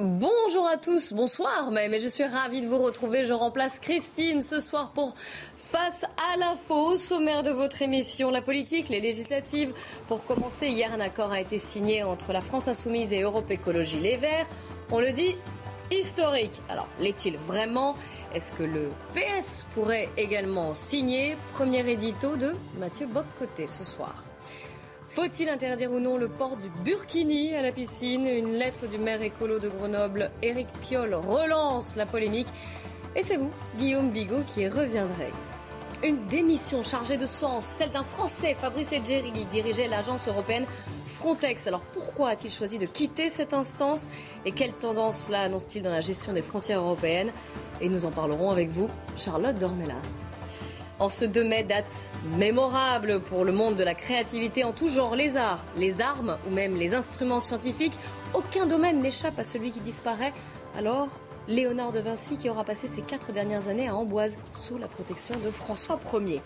Bonjour à tous, bonsoir mais, je suis ravie de vous retrouver. Je remplace Christine ce soir pour Face à l'info, sommaire de votre émission, la politique, les législatives. Pour commencer, hier un accord a été signé entre la France Insoumise et Europe Écologie Les Verts. On le dit historique. Alors, l'est-il vraiment? Est-ce que le PS pourrait également signer? Premier édito de Mathieu Boccoté ce soir. Faut-il interdire ou non le port du burkini à la piscine? Une lettre du maire écolo de Grenoble, Éric Piolle, relance la polémique. Et c'est vous, Guillaume Bigot, qui reviendrez. Une démission chargée de sens, celle d'un Français, Fabrice Edgeri, il dirigeait l'agence européenne Frontex. Alors pourquoi a-t-il choisi de quitter cette instance? Et quelle tendance cela annonce-t-il dans la gestion des frontières européennes? Et nous en parlerons avec vous, Charlotte Dornelas. En ce 2 mai, date mémorable pour le monde de la créativité en tout genre, les arts, les armes ou même les instruments scientifiques, aucun domaine n'échappe à celui qui disparaît. Alors, Léonard de Vinci qui aura passé ses quatre dernières années à Amboise sous la protection de François Ier.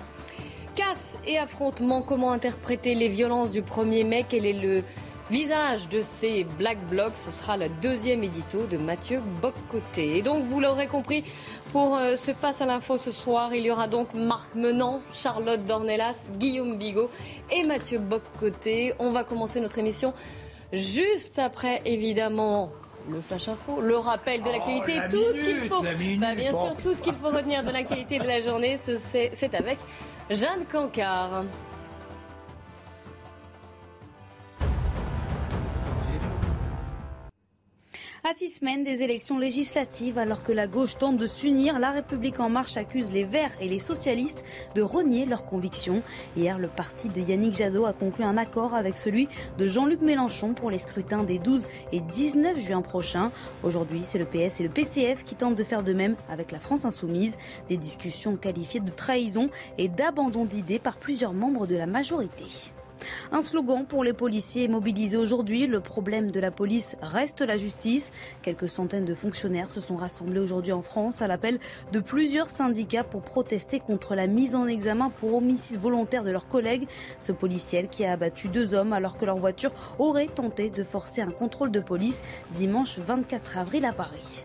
Casse et affrontement, comment interpréter les violences du 1er mai? Quel est le visage de ces Black Blocs Ce sera le deuxième édito de Mathieu Boccoté. Et donc, vous l'aurez compris, pour euh, ce Face à l'info ce soir, il y aura donc Marc Menant, Charlotte Dornelas, Guillaume Bigot et Mathieu Boccoté. On va commencer notre émission juste après, évidemment, le flash info, le rappel de Oh, l'actualité, tout ce qu'il faut. Bah, bien sûr, tout ce qu'il faut retenir de l'actualité de la journée, c'est avec Jeanne Cancard. À six semaines des élections législatives, alors que la gauche tente de s'unir, la République en marche accuse les Verts et les socialistes de renier leurs convictions. Hier, le parti de Yannick Jadot a conclu un accord avec celui de Jean-Luc Mélenchon pour les scrutins des 12 et 19 juin prochains. Aujourd'hui, c'est le PS et le PCF qui tentent de faire de même avec la France insoumise. Des discussions qualifiées de trahison et d'abandon d'idées par plusieurs membres de la majorité. Un slogan pour les policiers mobilisés aujourd'hui. Le problème de la police reste la justice. Quelques centaines de fonctionnaires se sont rassemblés aujourd'hui en France à l'appel de plusieurs syndicats pour protester contre la mise en examen pour homicide volontaire de leurs collègues. Ce policier qui a abattu deux hommes alors que leur voiture aurait tenté de forcer un contrôle de police dimanche 24 avril à Paris.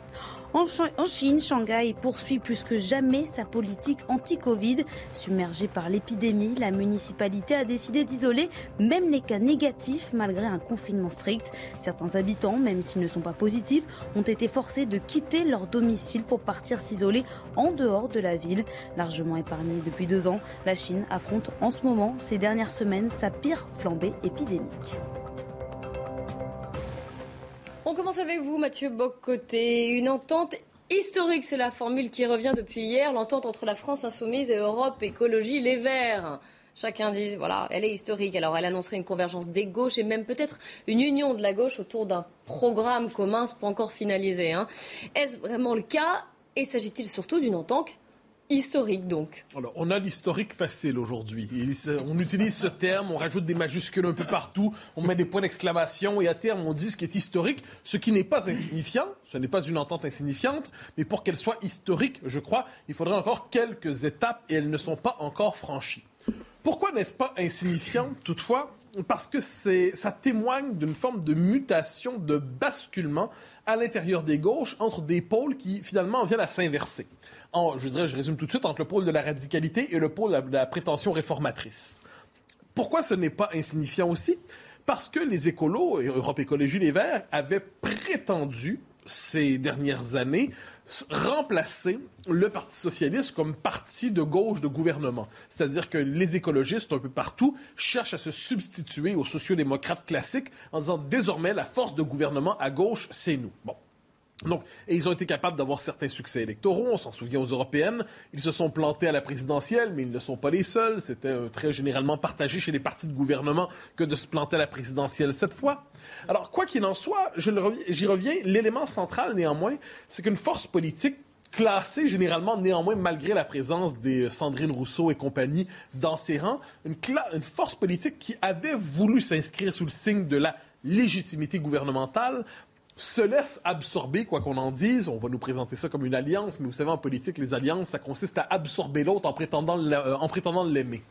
En Chine, Shanghai poursuit plus que jamais sa politique anti-Covid. Submergée par l'épidémie, la municipalité a décidé d'isoler même les cas négatifs malgré un confinement strict. Certains habitants, même s'ils ne sont pas positifs, ont été forcés de quitter leur domicile pour partir s'isoler en dehors de la ville. Largement épargnée depuis deux ans, la Chine affronte en ce moment, ces dernières semaines, sa pire flambée épidémique. On commence avec vous, Mathieu Boccoté. Une entente historique, c'est la formule qui revient depuis hier, l'entente entre la France insoumise et Europe Écologie Les Verts. Chacun dit, voilà, elle est historique. Alors, elle annoncerait une convergence des gauches et même peut-être une union de la gauche autour d'un programme commun, c'est pas encore finalisé. Hein. Est-ce vraiment le cas? Et s'agit-il surtout d'une entente historique, donc. Alors, on a l'historique facile aujourd'hui. On utilise ce terme, on rajoute des majuscules un peu partout, on met des points d'exclamation et à terme, on dit ce qui est historique, ce qui n'est pas insignifiant. Ce n'est pas une entente insignifiante, mais pour qu'elle soit historique, je crois, il faudrait encore quelques étapes et elles ne sont pas encore franchies. Pourquoi n'est-ce pas insignifiant, toutefois? Parce que ça témoigne d'une forme de mutation, de basculement à l'intérieur des gauches entre des pôles qui finalement viennent à s'inverser. Je dirais, je résume tout de suite, entre le pôle de la radicalité et le pôle de la prétention réformatrice. Pourquoi ce n'est pas insignifiant aussi? Parce que les écolos, Europe Écologie Les Verts, avaient prétendu ces dernières années remplacer le Parti socialiste comme parti de gauche de gouvernement. C'est-à-dire que les écologistes, un peu partout, cherchent à se substituer aux sociodémocrates classiques en disant désormais la force de gouvernement à gauche, c'est nous. Bon. Donc, et ils ont été capables d'avoir certains succès électoraux. On s'en souvient aux européennes. Ils se sont plantés à la présidentielle, mais ils ne sont pas les seuls. C'était très généralement partagé chez les partis de gouvernement que de se planter à la présidentielle cette fois. Alors, quoi qu'il en soit, j'y reviens, l'élément central néanmoins, c'est qu'une force politique classée généralement néanmoins malgré la présence des Sandrine Rousseau et compagnie dans ses rangs, une force politique qui avait voulu s'inscrire sous le signe de la légitimité gouvernementale, se laisse absorber, quoi qu'on en dise. On va nous présenter ça comme une alliance, mais vous savez, en politique, les alliances, ça consiste à absorber l'autre en prétendant, euh, l'aimer.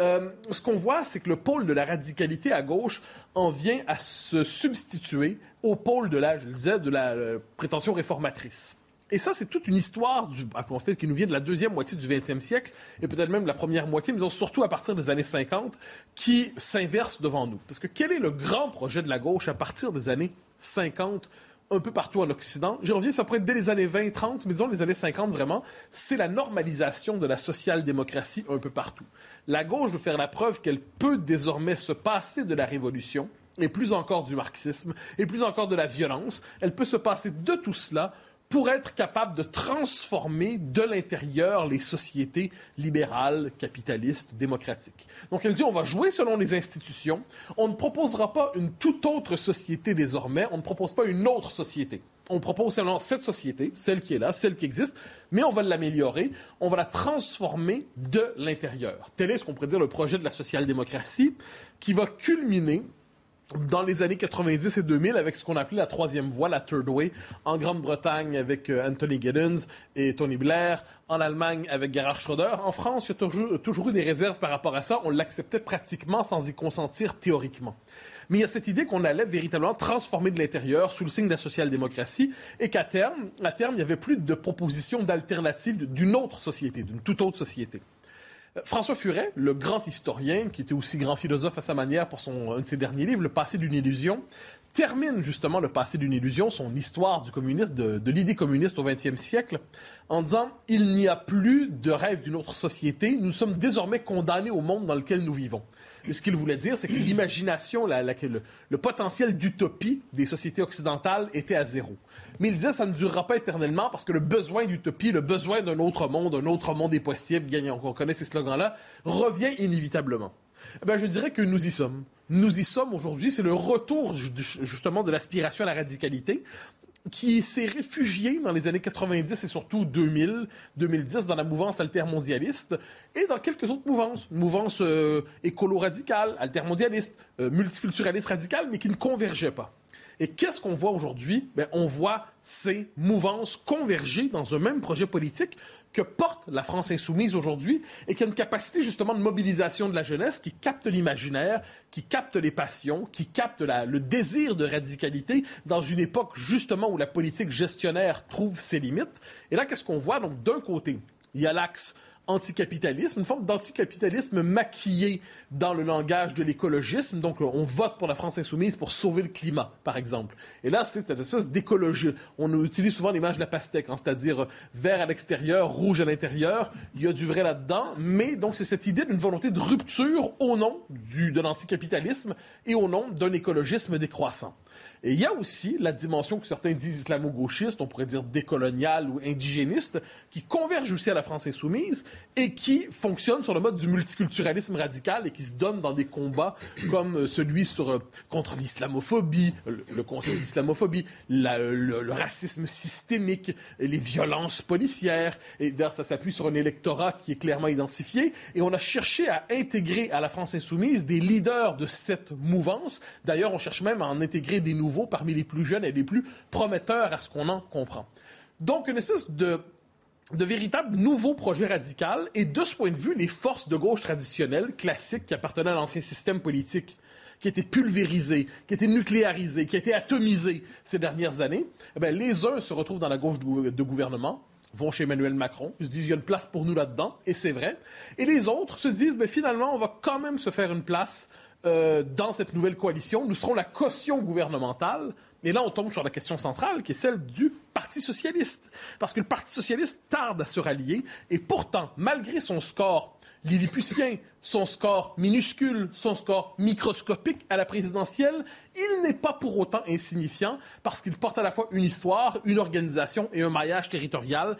Euh, ce qu'on voit, c'est que le pôle de la radicalité à gauche en vient à se substituer au pôle de la, je le disais, de la euh, prétention réformatrice. Et ça, c'est toute une histoire du, en fait, qui nous vient de la deuxième moitié du 20e siècle, et peut-être même la première moitié, mais surtout à partir des années 50, qui s'inverse devant nous. Parce que quel est le grand projet de la gauche à partir des années 50 un peu partout en Occident. J'y reviens, ça pourrait être dès les années 20, 30, mais disons les années 50 vraiment, c'est la normalisation de la social-démocratie un peu partout. La gauche veut faire la preuve qu'elle peut désormais se passer de la révolution, et plus encore du marxisme, et plus encore de la violence. Elle peut se passer de tout cela pour être capable de transformer de l'intérieur les sociétés libérales, capitalistes, démocratiques. Donc elle dit on va jouer selon les institutions, on ne proposera pas une toute autre société désormais, on ne propose pas une autre société. On propose seulement cette société, celle qui est là, celle qui existe, mais on va l'améliorer, on va la transformer de l'intérieur. Tel est ce qu'on pourrait dire le projet de la social-démocratie qui va culminer dans les années 90 et 2000 avec ce qu'on appelait la troisième voie, la Third Way, en Grande-Bretagne avec euh, Anthony Giddens et Tony Blair, en Allemagne avec Gerhard Schröder. En France, il y a toujours, toujours eu des réserves par rapport à ça. On l'acceptait pratiquement sans y consentir théoriquement. Mais il y a cette idée qu'on allait véritablement transformer de l'intérieur sous le signe de la social-démocratie et qu'à terme, à terme, il n'y avait plus de proposition d'alternative d'une autre société, d'une toute autre société. François Furet, le grand historien, qui était aussi grand philosophe à sa manière pour un de ses derniers livres, Le passé d'une illusion, termine justement le passé d'une illusion, son histoire du communisme, de, l'idée communiste au XXe siècle, en disant il n'y a plus de rêve d'une autre société, nous sommes désormais condamnés au monde dans lequel nous vivons ce qu'il voulait dire, c'est que l'imagination, le, potentiel d'utopie des sociétés occidentales était à zéro. Mais il disait ça ne durera pas éternellement parce que le besoin d'utopie, le besoin d'un autre monde, un autre monde est possible, on connaît ces slogans-là, revient inévitablement. Eh je dirais que nous y sommes. Nous y sommes aujourd'hui. C'est le retour justement de l'aspiration à la radicalité qui s'est réfugié dans les années 90 et surtout 2000, 2010 dans la mouvance altermondialiste et dans quelques autres mouvances, mouvance euh, écolo-radicale, altermondialiste, euh, multiculturaliste radicale, mais qui ne convergeaient pas. Et qu'est-ce qu'on voit aujourd'hui? Ben, on voit ces mouvances converger dans un même projet politique que porte la France insoumise aujourd'hui et qui a une capacité justement de mobilisation de la jeunesse qui capte l'imaginaire, qui capte les passions, qui capte le désir de radicalité dans une époque justement où la politique gestionnaire trouve ses limites. Et là, qu'est-ce qu'on voit? Donc, d'un côté, il y a l'axe anticapitalisme, une forme d'anticapitalisme maquillé dans le langage de l'écologisme. Donc, on vote pour la France insoumise pour sauver le climat, par exemple. Et là, c'est cette espèce d'écologie. On utilise souvent l'image de la pastèque, hein, c'est-à-dire vert à l'extérieur, rouge à l'intérieur. Il y a du vrai là-dedans, mais donc c'est cette idée d'une volonté de rupture au nom du, de l'anticapitalisme et au nom d'un écologisme décroissant. Et il y a aussi la dimension que certains disent islamo-gauchiste, on pourrait dire décoloniale ou indigéniste, qui converge aussi à la France insoumise et qui fonctionne sur le mode du multiculturalisme radical et qui se donne dans des combats comme euh, celui euh, contre l'islamophobie, le, concept d'islamophobie, le, le, racisme systémique, les violences policières. Et d'ailleurs, ça s'appuie sur un électorat qui est clairement identifié. Et on a cherché à intégrer à la France insoumise des leaders de cette mouvance. D'ailleurs, on cherche même à en intégrer des nouveaux parmi les plus jeunes et les plus prometteurs à ce qu'on en comprend. Donc, une espèce de de véritables nouveaux projets radicaux et de ce point de vue, les forces de gauche traditionnelles, classiques, qui appartenaient à l'ancien système politique, qui étaient pulvérisées, qui étaient nucléarisées, qui étaient atomisées ces dernières années, eh les uns se retrouvent dans la gauche de gouvernement, vont chez Emmanuel Macron, ils se disent il y a une place pour nous là-dedans, et c'est vrai. Et les autres se disent ben, finalement, on va quand même se faire une place euh, dans cette nouvelle coalition. Nous serons la caution gouvernementale. Et là, on tombe sur la question centrale, qui est celle du Parti socialiste. Parce que le Parti socialiste tarde à se rallier, et pourtant, malgré son score lilliputien, son score minuscule, son score microscopique à la présidentielle, il n'est pas pour autant insignifiant, parce qu'il porte à la fois une histoire, une organisation et un maillage territorial.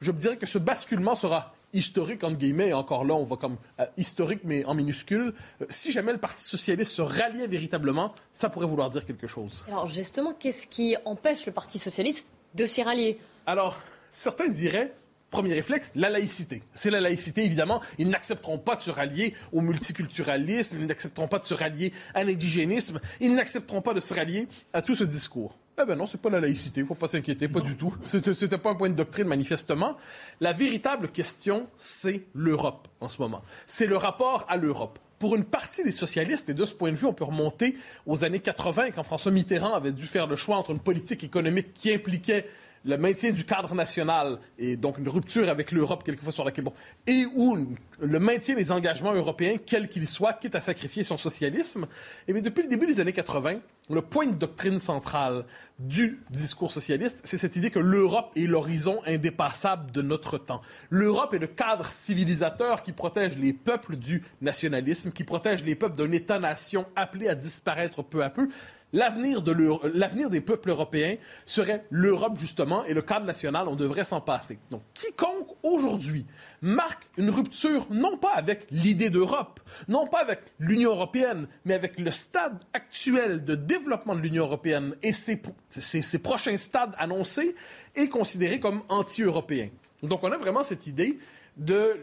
Je me dirais que ce basculement sera historique, entre guillemets, et encore là, on va comme euh, historique, mais en minuscule. Euh, si jamais le Parti socialiste se ralliait véritablement, ça pourrait vouloir dire quelque chose. Alors, justement, qu'est-ce qui empêche le Parti socialiste de s'y rallier? Alors, certains diraient Premier réflexe, la laïcité. C'est la laïcité, évidemment. Ils n'accepteront pas de se rallier au multiculturalisme, ils n'accepteront pas de se rallier à l'indigénisme, ils n'accepteront pas de se rallier à tout ce discours. Eh ben non, c'est pas la laïcité, il faut pas s'inquiéter, pas du tout. C'était pas un point de doctrine, manifestement. La véritable question, c'est l'Europe, en ce moment. C'est le rapport à l'Europe pour une partie des socialistes, et de ce point de vue, on peut remonter aux années 80, quand François Mitterrand avait dû faire le choix entre une politique économique qui impliquait le maintien du cadre national et donc une rupture avec l'Europe quelquefois sur laquelle bon et où le maintien des engagements européens quels qu'ils soient quitte à sacrifier son socialisme. Et eh bien depuis le début des années 80 le point de doctrine central du discours socialiste c'est cette idée que l'Europe est l'horizon indépassable de notre temps l'Europe est le cadre civilisateur qui protège les peuples du nationalisme qui protège les peuples d'un État-nation appelé à disparaître peu à peu L'avenir, de des peuples européens serait l'Europe, justement, et le cadre national, on devrait s'en passer. Donc, quiconque, aujourd'hui, marque une rupture, non pas avec l'idée d'Europe, non pas avec l'Union européenne, mais avec le stade actuel de développement de l'Union européenne et ses, ses prochains stades annoncés, est considéré comme anti-européen. Donc, on a vraiment cette idée de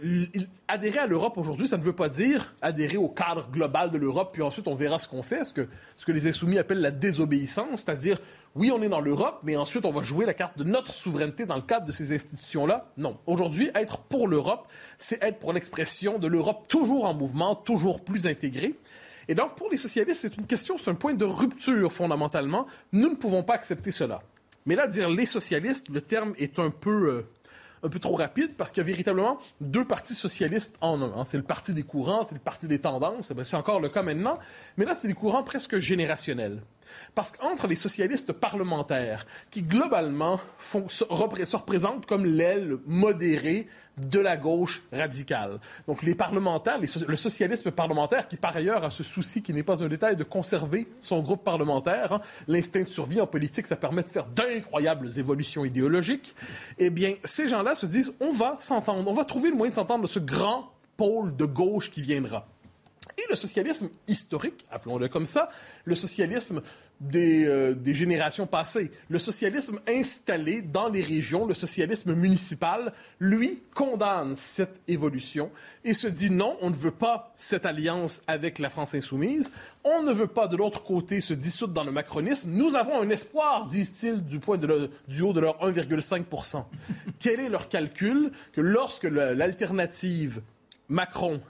adhérer à l'Europe aujourd'hui, ça ne veut pas dire adhérer au cadre global de l'Europe, puis ensuite on verra ce qu'on fait, ce que, ce que les insoumis appellent la désobéissance, c'est-à-dire oui, on est dans l'Europe, mais ensuite on va jouer la carte de notre souveraineté dans le cadre de ces institutions-là. Non. Aujourd'hui, être pour l'Europe, c'est être pour l'expression de l'Europe toujours en mouvement, toujours plus intégrée. Et donc, pour les socialistes, c'est une question, c'est un point de rupture fondamentalement. Nous ne pouvons pas accepter cela. Mais là, dire les socialistes, le terme est un peu euh, un peu trop rapide parce qu'il y a véritablement deux partis socialistes en un. Hein. C'est le parti des courants, c'est le parti des tendances. Ben, c'est encore le cas maintenant. Mais là, c'est des courants presque générationnels. Parce qu'entre les socialistes parlementaires, qui globalement se représentent comme l'aile modérée de la gauche radicale. Donc les parlementaires, le socialisme parlementaire, qui par ailleurs a ce souci qui n'est pas un détail de conserver son groupe parlementaire, hein. l'instinct de survie en politique, ça permet de faire d'incroyables évolutions idéologiques, eh bien ces gens-là se disent, on va s'entendre, on va trouver le moyen de s'entendre de ce grand pôle de gauche qui viendra. Et le socialisme historique, appelons-le comme ça, le socialisme euh, des, générations passées, le socialisme installé dans les régions, le socialisme municipal, lui condamne cette évolution et se dit non, on ne veut pas cette alliance avec la France insoumise, on ne veut pas de l'autre côté se dissoudre dans le macronisme, nous avons un espoir, disent-ils, du, de du haut de leur 1,5% Quel est leur calcul que lorsque l'alternative Macron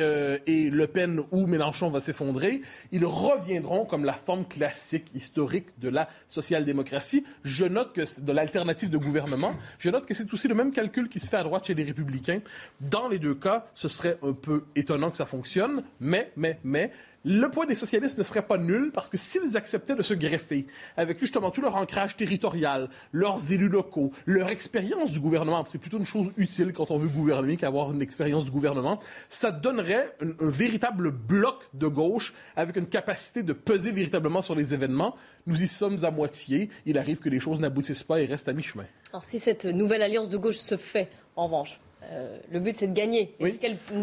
euh, et Le Pen ou Mélenchon va s'effondrer, ils reviendront comme la forme classique, historique de la social-démocratie. Je note que de l'alternative de gouvernement, je note que c'est aussi le même calcul qui se fait à droite chez les républicains. Dans les deux cas, ce serait un peu étonnant que ça fonctionne, mais, mais, mais, le point des socialistes ne serait pas nul parce que s'ils acceptaient de se greffer avec justement tout leur ancrage territorial, leurs élus locaux, leur expérience du gouvernement, c'est plutôt une chose utile quand on veut gouverner qu'avoir une expérience du gouvernement, ça donnerait un, véritable bloc de gauche avec une capacité de peser véritablement sur les événements. Nous y sommes à moitié. Il arrive que les choses n'aboutissent pas et restent à mi-chemin. Alors si cette nouvelle alliance de gauche se fait, en revanche, euh, le but, c'est de gagner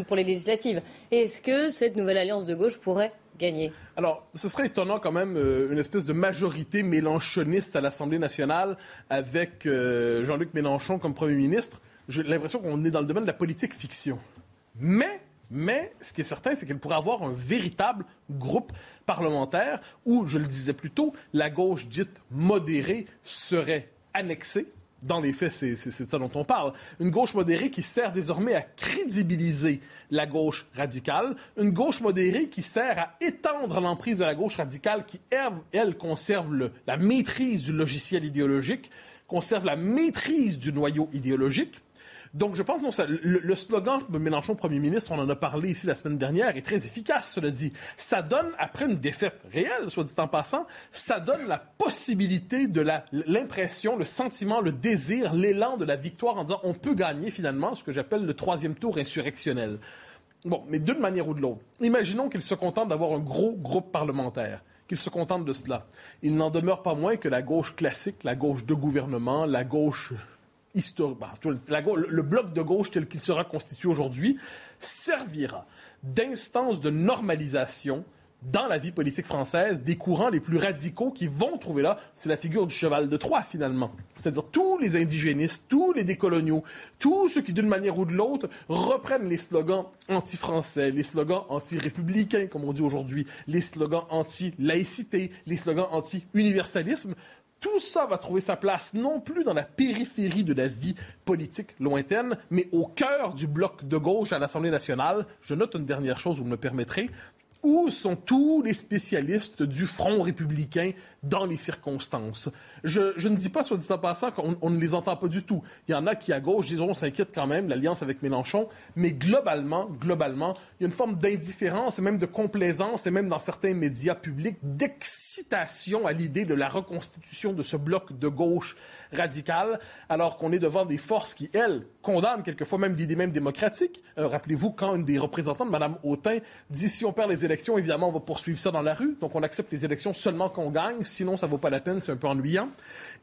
pour les législatives. Est-ce que cette nouvelle alliance de gauche pourrait gagner? Alors, ce serait étonnant quand même, euh, une espèce de majorité mélanchoniste à l'Assemblée nationale avec euh, Jean-Luc Mélenchon comme Premier ministre. J'ai l'impression qu'on est dans le domaine de la politique fiction. Mais mais ce qui est certain, c'est qu'elle pourrait avoir un véritable groupe parlementaire où, je le disais plus tôt, la gauche dite modérée serait annexée dans les faits, c'est de ça dont on parle. Une gauche modérée qui sert désormais à crédibiliser la gauche radicale. Une gauche modérée qui sert à étendre l'emprise de la gauche radicale qui, elle, conserve la maîtrise du logiciel idéologique, conserve la maîtrise du noyau idéologique. Donc, je pense que le, slogan de Mélenchon Premier ministre, on en a parlé ici la semaine dernière, est très efficace, cela dit. Ça donne, après une défaite réelle, soit dit en passant, ça donne la possibilité de l'impression, le sentiment, le désir, l'élan de la victoire en disant on peut gagner finalement ce que j'appelle le troisième tour insurrectionnel. Bon, mais d'une manière ou de l'autre. Imaginons qu'il se contente d'avoir un gros groupe parlementaire qu'il se contente de cela. Il n'en demeure pas moins que la gauche classique, la gauche de gouvernement, la gauche bah, le bloc de gauche tel qu'il sera constitué aujourd'hui servira d'instance de normalisation dans la vie politique française des courants les plus radicaux qui vont trouver là, c'est la figure du cheval de Troie finalement. C'est-à-dire tous les indigénistes, tous les décoloniaux, tous ceux qui d'une manière ou de l'autre reprennent les slogans anti-français, les slogans anti-républicains comme on dit aujourd'hui, les slogans anti-laïcité, les slogans anti-universalisme. Tout ça va trouver sa place non plus dans la périphérie de la vie politique lointaine, mais au cœur du bloc de gauche à l'Assemblée nationale. Je note une dernière chose, vous me permettrez. Où sont tous les spécialistes du Front républicain dans les circonstances? Je, ne dis pas, soit dit en passant, qu'on on ne les entend pas du tout. Il y en a qui, à gauche, disent on s'inquiète quand même, l'alliance avec Mélenchon, mais globalement, globalement, il y a une forme d'indifférence et même de complaisance et même dans certains médias publics d'excitation à l'idée de la reconstitution de ce bloc de gauche radicale, alors qu'on est devant des forces qui, elles, condamnent quelquefois même l'idée même démocratique. Euh, rappelez-vous quand une des représentantes, Mme Autain, dit si on perd les élections, évidemment, on va poursuivre ça dans la rue. Donc, on accepte les élections seulement qu'on gagne. Sinon, ça vaut pas la peine. C'est un peu ennuyant.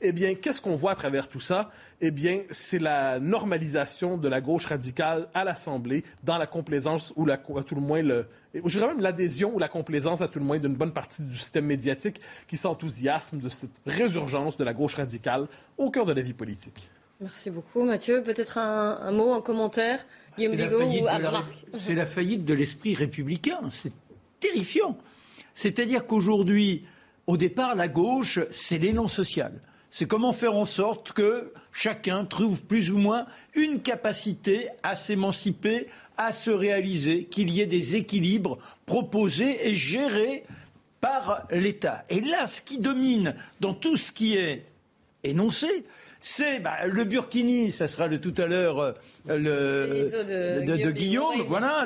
Eh bien, qu'est-ce qu'on voit à travers tout ça? Eh bien, c'est la normalisation de la gauche radicale à l'Assemblée dans la complaisance ou à tout le moins le, je dirais même l'adhésion ou la complaisance à tout le moins d'une bonne partie du système médiatique qui s'enthousiasme de cette résurgence de la gauche radicale au cœur de la vie politique. Merci beaucoup, Mathieu. Peut-être un, un, mot, un commentaire, Guillaume Bigot ou Marc C'est la faillite de l'esprit républicain. C'est terrifiant. C'est-à-dire qu'aujourd'hui, au départ, la gauche, c'est l'élan social. C'est comment faire en sorte que chacun trouve plus ou moins une capacité à s'émanciper, à se réaliser, qu'il y ait des équilibres proposés et gérés par l'État. Et là, ce qui domine dans tout ce qui est énoncé, c'est bah, le Burkini, ça sera de tout à l'heure euh, le, de, Guillaume, voilà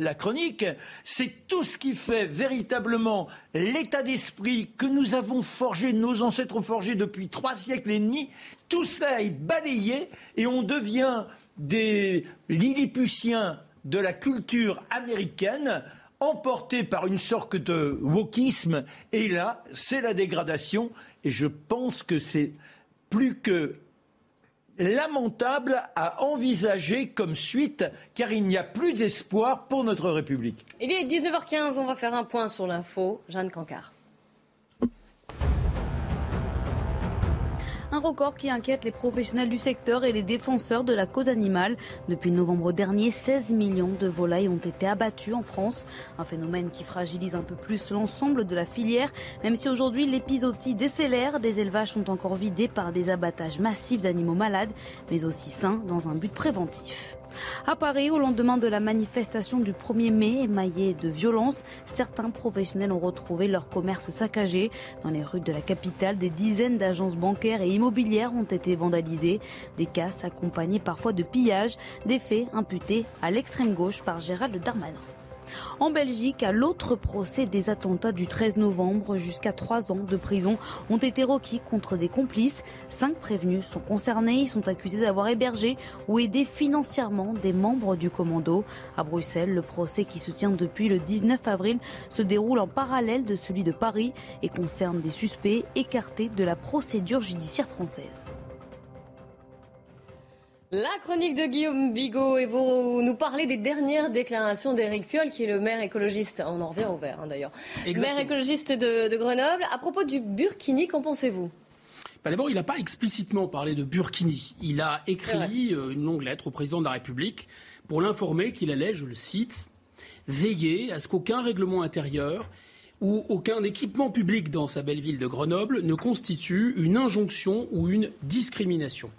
la chronique. C'est tout ce qui fait véritablement l'état d'esprit que nous avons forgé, nos ancêtres ont forgé depuis trois siècles et demi. Tout ça est balayé et on devient des Lilliputiens de la culture américaine emportés par une sorte de wokisme. Et là, c'est la dégradation. Et je pense que c'est plus que lamentable à envisager comme suite, car il n'y a plus d'espoir pour notre République. Il est 19h15, on va faire un point sur l'info. Jeanne Cancard. Un record qui inquiète les professionnels du secteur et les défenseurs de la cause animale. Depuis novembre dernier, 16 millions de volailles ont été abattues en France. Un phénomène qui fragilise un peu plus l'ensemble de la filière, même si aujourd'hui l'épisodie décélère. Des élevages sont encore vidés par des abattages massifs d'animaux malades, mais aussi sains dans un but préventif. À Paris, au lendemain de la manifestation du 1er mai émaillée de violence, certains professionnels ont retrouvé leur commerce saccagé. Dans les rues de la capitale, des dizaines d'agences bancaires et immobilières ont été vandalisées. Des casses accompagnées parfois de pillages, des faits imputés à l'extrême gauche par Gérald Darmanin. En Belgique, à l'autre procès des attentats du 13 novembre, jusqu'à trois ans de prison ont été requis contre des complices. Cinq prévenus sont concernés. Ils sont accusés d'avoir hébergé ou aidé financièrement des membres du commando. À Bruxelles, le procès qui se tient depuis le 19 avril se déroule en parallèle de celui de Paris et concerne des suspects écartés de la procédure judiciaire française. La chronique de Guillaume Bigot et vous nous parlez des dernières déclarations d'Éric Piolle, qui est le maire écologiste, on en revient au vert hein, d'ailleurs, maire écologiste de, Grenoble. À propos du Burkini, qu'en pensez-vous? Bah, D'abord, il n'a pas explicitement parlé de Burkini. Il a écrit euh, une longue lettre au président de la République pour l'informer qu'il allait, je le cite, veiller à ce qu'aucun règlement intérieur ou aucun équipement public dans sa belle ville de Grenoble ne constitue une injonction ou une discrimination.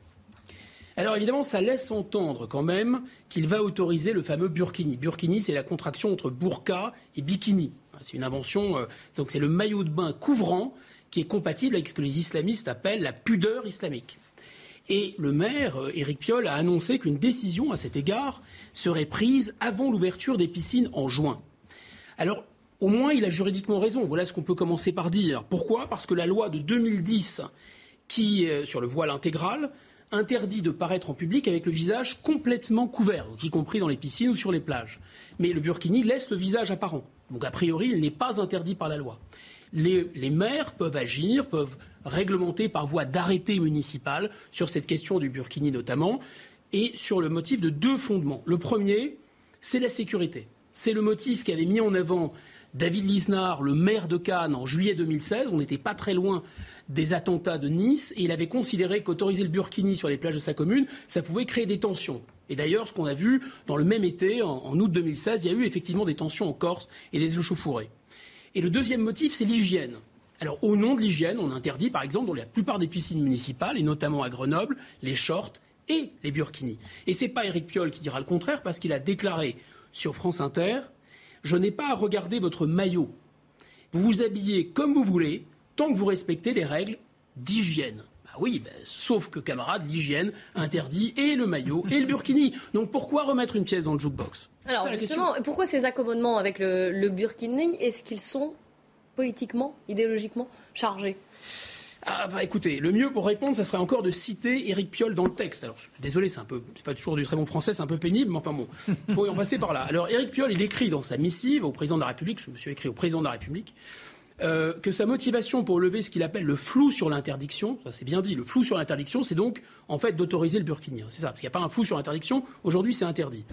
Alors évidemment, ça laisse entendre quand même qu'il va autoriser le fameux burkini. Burkini, c'est la contraction entre burqa et bikini. C'est une invention, euh, donc c'est le maillot de bain couvrant qui est compatible avec ce que les islamistes appellent la pudeur islamique. Et le maire, euh, Éric Piolle, a annoncé qu'une décision à cet égard serait prise avant l'ouverture des piscines en juin. Alors, au moins, il a juridiquement raison. Voilà ce qu'on peut commencer par dire. Pourquoi? Parce que la loi de 2010, qui, sur le voile intégral, interdit de paraître en public avec le visage complètement couvert, y compris dans les piscines ou sur les plages. Mais le burkini laisse le visage apparent. Donc a priori, il n'est pas interdit par la loi. Les, maires peuvent agir, peuvent réglementer par voie d'arrêté municipal sur cette question du burkini notamment, et sur le motif de deux fondements. Le premier, c'est la sécurité. C'est le motif qu'avait mis en avant David Lisnard, le maire de Cannes, en juillet 2016, on n'était pas très loin des attentats de Nice, et il avait considéré qu'autoriser le burkini sur les plages de sa commune, ça pouvait créer des tensions. Et d'ailleurs, ce qu'on a vu dans le même été, en, août 2016, il y a eu effectivement des tensions en Corse et des échauffourées. Et le deuxième motif, c'est l'hygiène. Alors, au nom de l'hygiène, on interdit, par exemple, dans la plupart des piscines municipales, et notamment à Grenoble, les shorts et les burkinis. Et ce n'est pas Éric Piolle qui dira le contraire, parce qu'il a déclaré sur France Inter Je n'ai pas à regarder votre maillot. Vous vous habillez comme vous voulez, tant que vous respectez les règles d'hygiène. Bah oui, bah, sauf que, camarade, l'hygiène interdit et le maillot et le burkini. Donc pourquoi remettre une pièce dans le jukebox? Alors justement, pourquoi ces accommodements avec le, le burkini Est-ce qu'ils sont politiquement, idéologiquement chargés? Ah bah écoutez, le mieux pour répondre, ça serait encore de citer Éric Piolle dans le texte. Alors, je désolé, c'est un peu, c'est pas toujours du très bon français, c'est un peu pénible, mais enfin bon, faut y en passer par là. Alors, Éric Piolle, il écrit dans sa missive au président de la République, je me suis écrit au président de la République, euh, que sa motivation pour lever ce qu'il appelle le flou sur l'interdiction, ça c'est bien dit, le flou sur l'interdiction, c'est donc en fait d'autoriser le burkini. C'est ça, parce qu'il n'y a pas un flou sur l'interdiction, aujourd'hui c'est interdit.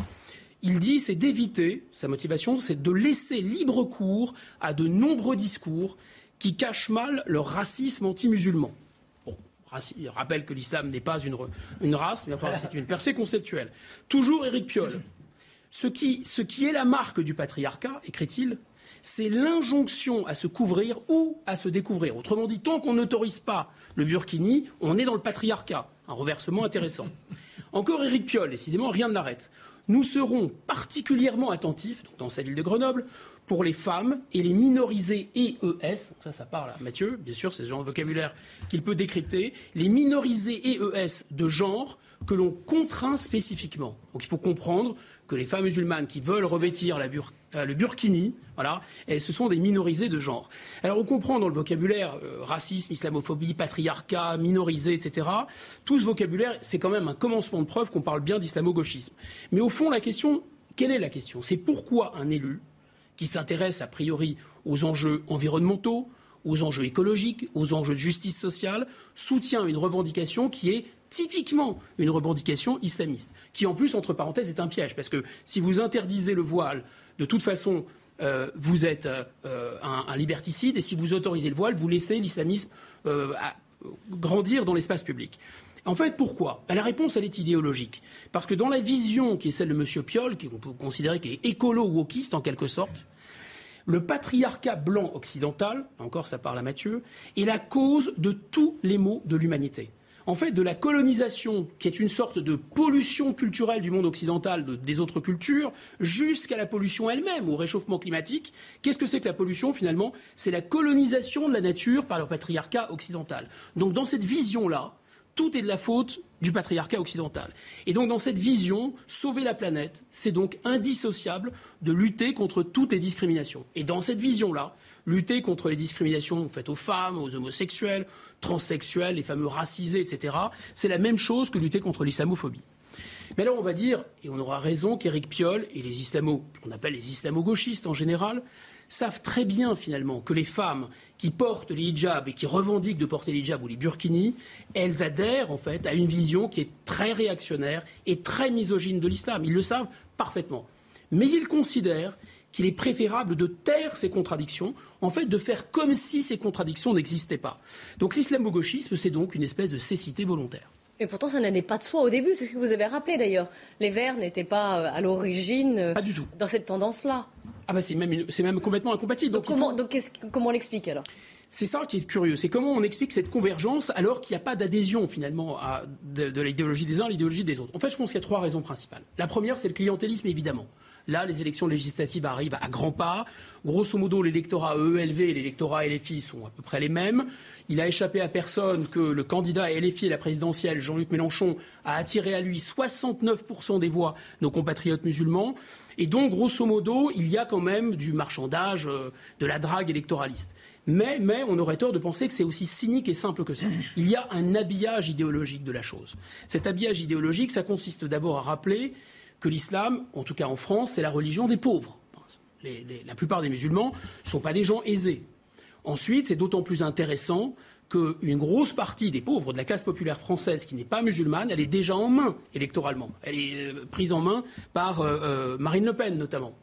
Il dit c'est d'éviter, sa motivation, c'est de laisser libre cours à de nombreux discours qui cachent mal le racisme anti-musulman. Bon, il rappelle que l'islam n'est pas une, race, mais c'est une percée conceptuelle. Toujours Éric Piolle. Ce qui est la marque du patriarcat, écrit-il, c'est l'injonction à se couvrir ou à se découvrir. Autrement dit, tant qu'on n'autorise pas le burkini, on est dans le patriarcat. Un reversement intéressant. Encore Éric Piolle, décidément, rien ne l'arrête. Nous serons particulièrement attentifs, dans sa ville de Grenoble, pour les femmes et les minorisés EES, ça, ça parle à Mathieu, bien sûr, c'est ce genre de vocabulaire qu'il peut décrypter, les minorisés EES de genre que l'on contraint spécifiquement. Donc il faut comprendre que les femmes musulmanes qui veulent revêtir euh, le burkini, ce sont des minorisés de genre. Alors on comprend dans le vocabulaire euh, racisme, islamophobie, patriarcat, minorisé, etc. Tout ce vocabulaire, c'est quand même un commencement de preuve qu'on parle bien d'islamo-gauchisme. Mais au fond, la question, quelle est la question? C'est pourquoi un élu qui s'intéresse a priori aux enjeux environnementaux, aux enjeux écologiques, aux enjeux de justice sociale, soutient une revendication qui est typiquement une revendication islamiste, qui en plus, entre parenthèses, est un piège, parce que si vous interdisez le voile, de toute façon, euh, vous êtes euh, un, liberticide, et si vous autorisez le voile, vous laissez l'islamisme euh, grandir dans l'espace public. En fait, pourquoi? Ben, La réponse, elle est idéologique. Parce que dans la vision qui est celle de M. Piolle, qu'on peut considérer qui est écolo-wokiste en quelque sorte, le patriarcat blanc occidental, encore ça parle à Mathieu, est la cause de tous les maux de l'humanité en fait, de la colonisation, qui est une sorte de pollution culturelle du monde occidental, des autres cultures, jusqu'à la pollution elle-même, au réchauffement climatique. Qu'est-ce que c'est que la pollution, finalement? C'est la colonisation de la nature par le patriarcat occidental. Donc, dans cette vision-là, tout est de la faute du patriarcat occidental. Et donc, dans cette vision, sauver la planète, c'est donc indissociable de lutter contre toutes les discriminations. Et dans cette vision-là, lutter contre les discriminations faites aux femmes, aux homosexuels, transsexuels, les fameux racisés, etc. C'est la même chose que lutter contre l'islamophobie. Mais alors on va dire, et on aura raison, qu'Éric Piolle et les islamo, qu'on appelle les islamo-gauchistes en général, savent très bien finalement que les femmes qui portent les hijabs et qui revendiquent de porter les hijabs ou les burkinis, elles adhèrent en fait à une vision qui est très réactionnaire et très misogyne de l'islam. Ils le savent parfaitement. Mais ils considèrent qu'il est préférable de taire ces contradictions, en fait de faire comme si ces contradictions n'existaient pas. Donc l'islamo-gauchisme, c'est donc une espèce de cécité volontaire. Mais pourtant, ça n'allait pas de soi au début, c'est ce que vous avez rappelé d'ailleurs. Les Verts n'étaient pas euh, à l'origine euh, dans cette tendance-là. Ah bah c'est même, même complètement incompatible. Donc, comment, donc comment on l'explique alors? C'est ça qui est curieux, c'est comment on explique cette convergence alors qu'il n'y a pas d'adhésion finalement à, de, de l'idéologie des uns à l'idéologie des autres. En fait, je pense qu'il y a trois raisons principales. La première, c'est le clientélisme évidemment. Là, les élections législatives arrivent à grands pas. Grosso modo, l'électorat EELV et l'électorat LFI sont à peu près les mêmes. Il a échappé à personne que le candidat LFI à la présidentielle, Jean-Luc Mélenchon, a attiré à lui 69% des voix nos compatriotes musulmans. Et donc, grosso modo, il y a quand même du marchandage, euh, de la drague électoraliste. Mais, mais, on aurait tort de penser que c'est aussi cynique et simple que ça. Il y a un habillage idéologique de la chose. Cet habillage idéologique, ça consiste d'abord à rappeler que l'islam, en tout cas en France, c'est la religion des pauvres. la plupart des musulmans ne sont pas des gens aisés. Ensuite, c'est d'autant plus intéressant qu'une grosse partie des pauvres de la classe populaire française qui n'est pas musulmane, elle est déjà en main électoralement. Elle est euh, prise en main par euh, euh, Marine Le Pen notamment.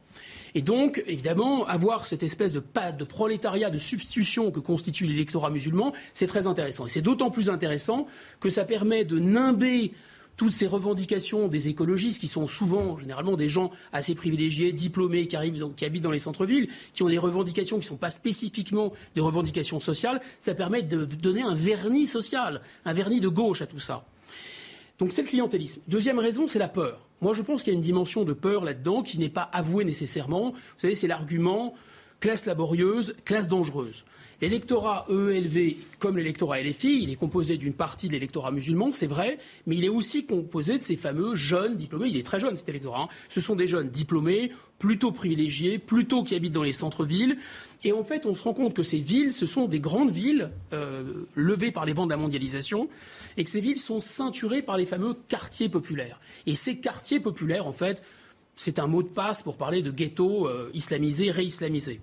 Et donc, évidemment, avoir cette espèce de de prolétariat de substitution que constitue l'électorat musulman, c'est très intéressant. Et c'est d'autant plus intéressant que ça permet de nimber toutes ces revendications des écologistes, qui sont souvent, généralement, des gens assez privilégiés, diplômés, qui, habitent dans les centres-villes, qui ont des revendications qui ne sont pas spécifiquement des revendications sociales, ça permet de donner un vernis social, un vernis de gauche à tout ça. Donc c'est le clientélisme. Deuxième raison, c'est la peur. Moi, je pense qu'il y a une dimension de peur là-dedans qui n'est pas avouée nécessairement. Vous savez, c'est l'argument classe laborieuse, classe dangereuse. L'électorat EELV, comme l'électorat LFI, il est composé d'une partie de l'électorat musulman, c'est vrai, mais il est aussi composé de ces fameux jeunes diplômés. Il est très jeune cet électorat. Hein. Ce sont des jeunes diplômés, plutôt privilégiés, plutôt qui habitent dans les centres-villes. Et en fait, on se rend compte que ces villes, ce sont des grandes villes euh, levées par les vents de la mondialisation, et que ces villes sont ceinturées par les fameux quartiers populaires. Et ces quartiers populaires, en fait, c'est un mot de passe pour parler de ghetto euh, islamisé, réislamisé.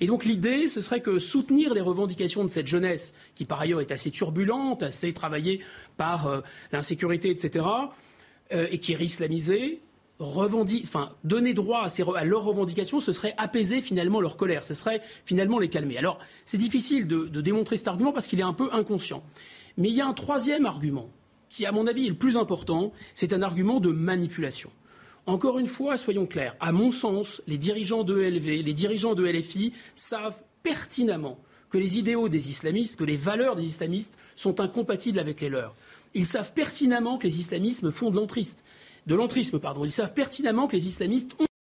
Et donc l'idée, ce serait que soutenir les revendications de cette jeunesse, qui par ailleurs est assez turbulente, assez travaillée par euh, l'insécurité, etc., euh, et qui est réislamisée, enfin, donner droit à, leurs revendications, ce serait apaiser finalement leur colère, ce serait finalement les calmer. Alors, c'est difficile de démontrer cet argument parce qu'il est un peu inconscient. Mais il y a un troisième argument qui, à mon avis, est le plus important, c'est un argument de manipulation. Encore une fois, soyons clairs, à mon sens, les dirigeants de LV, les dirigeants de LFI savent pertinemment que les idéaux des islamistes, que les valeurs des islamistes sont incompatibles avec les leurs. Ils savent pertinemment que les islamismes font de l'entrisme. De l'entrisme, pardon. Ils savent pertinemment que les islamistes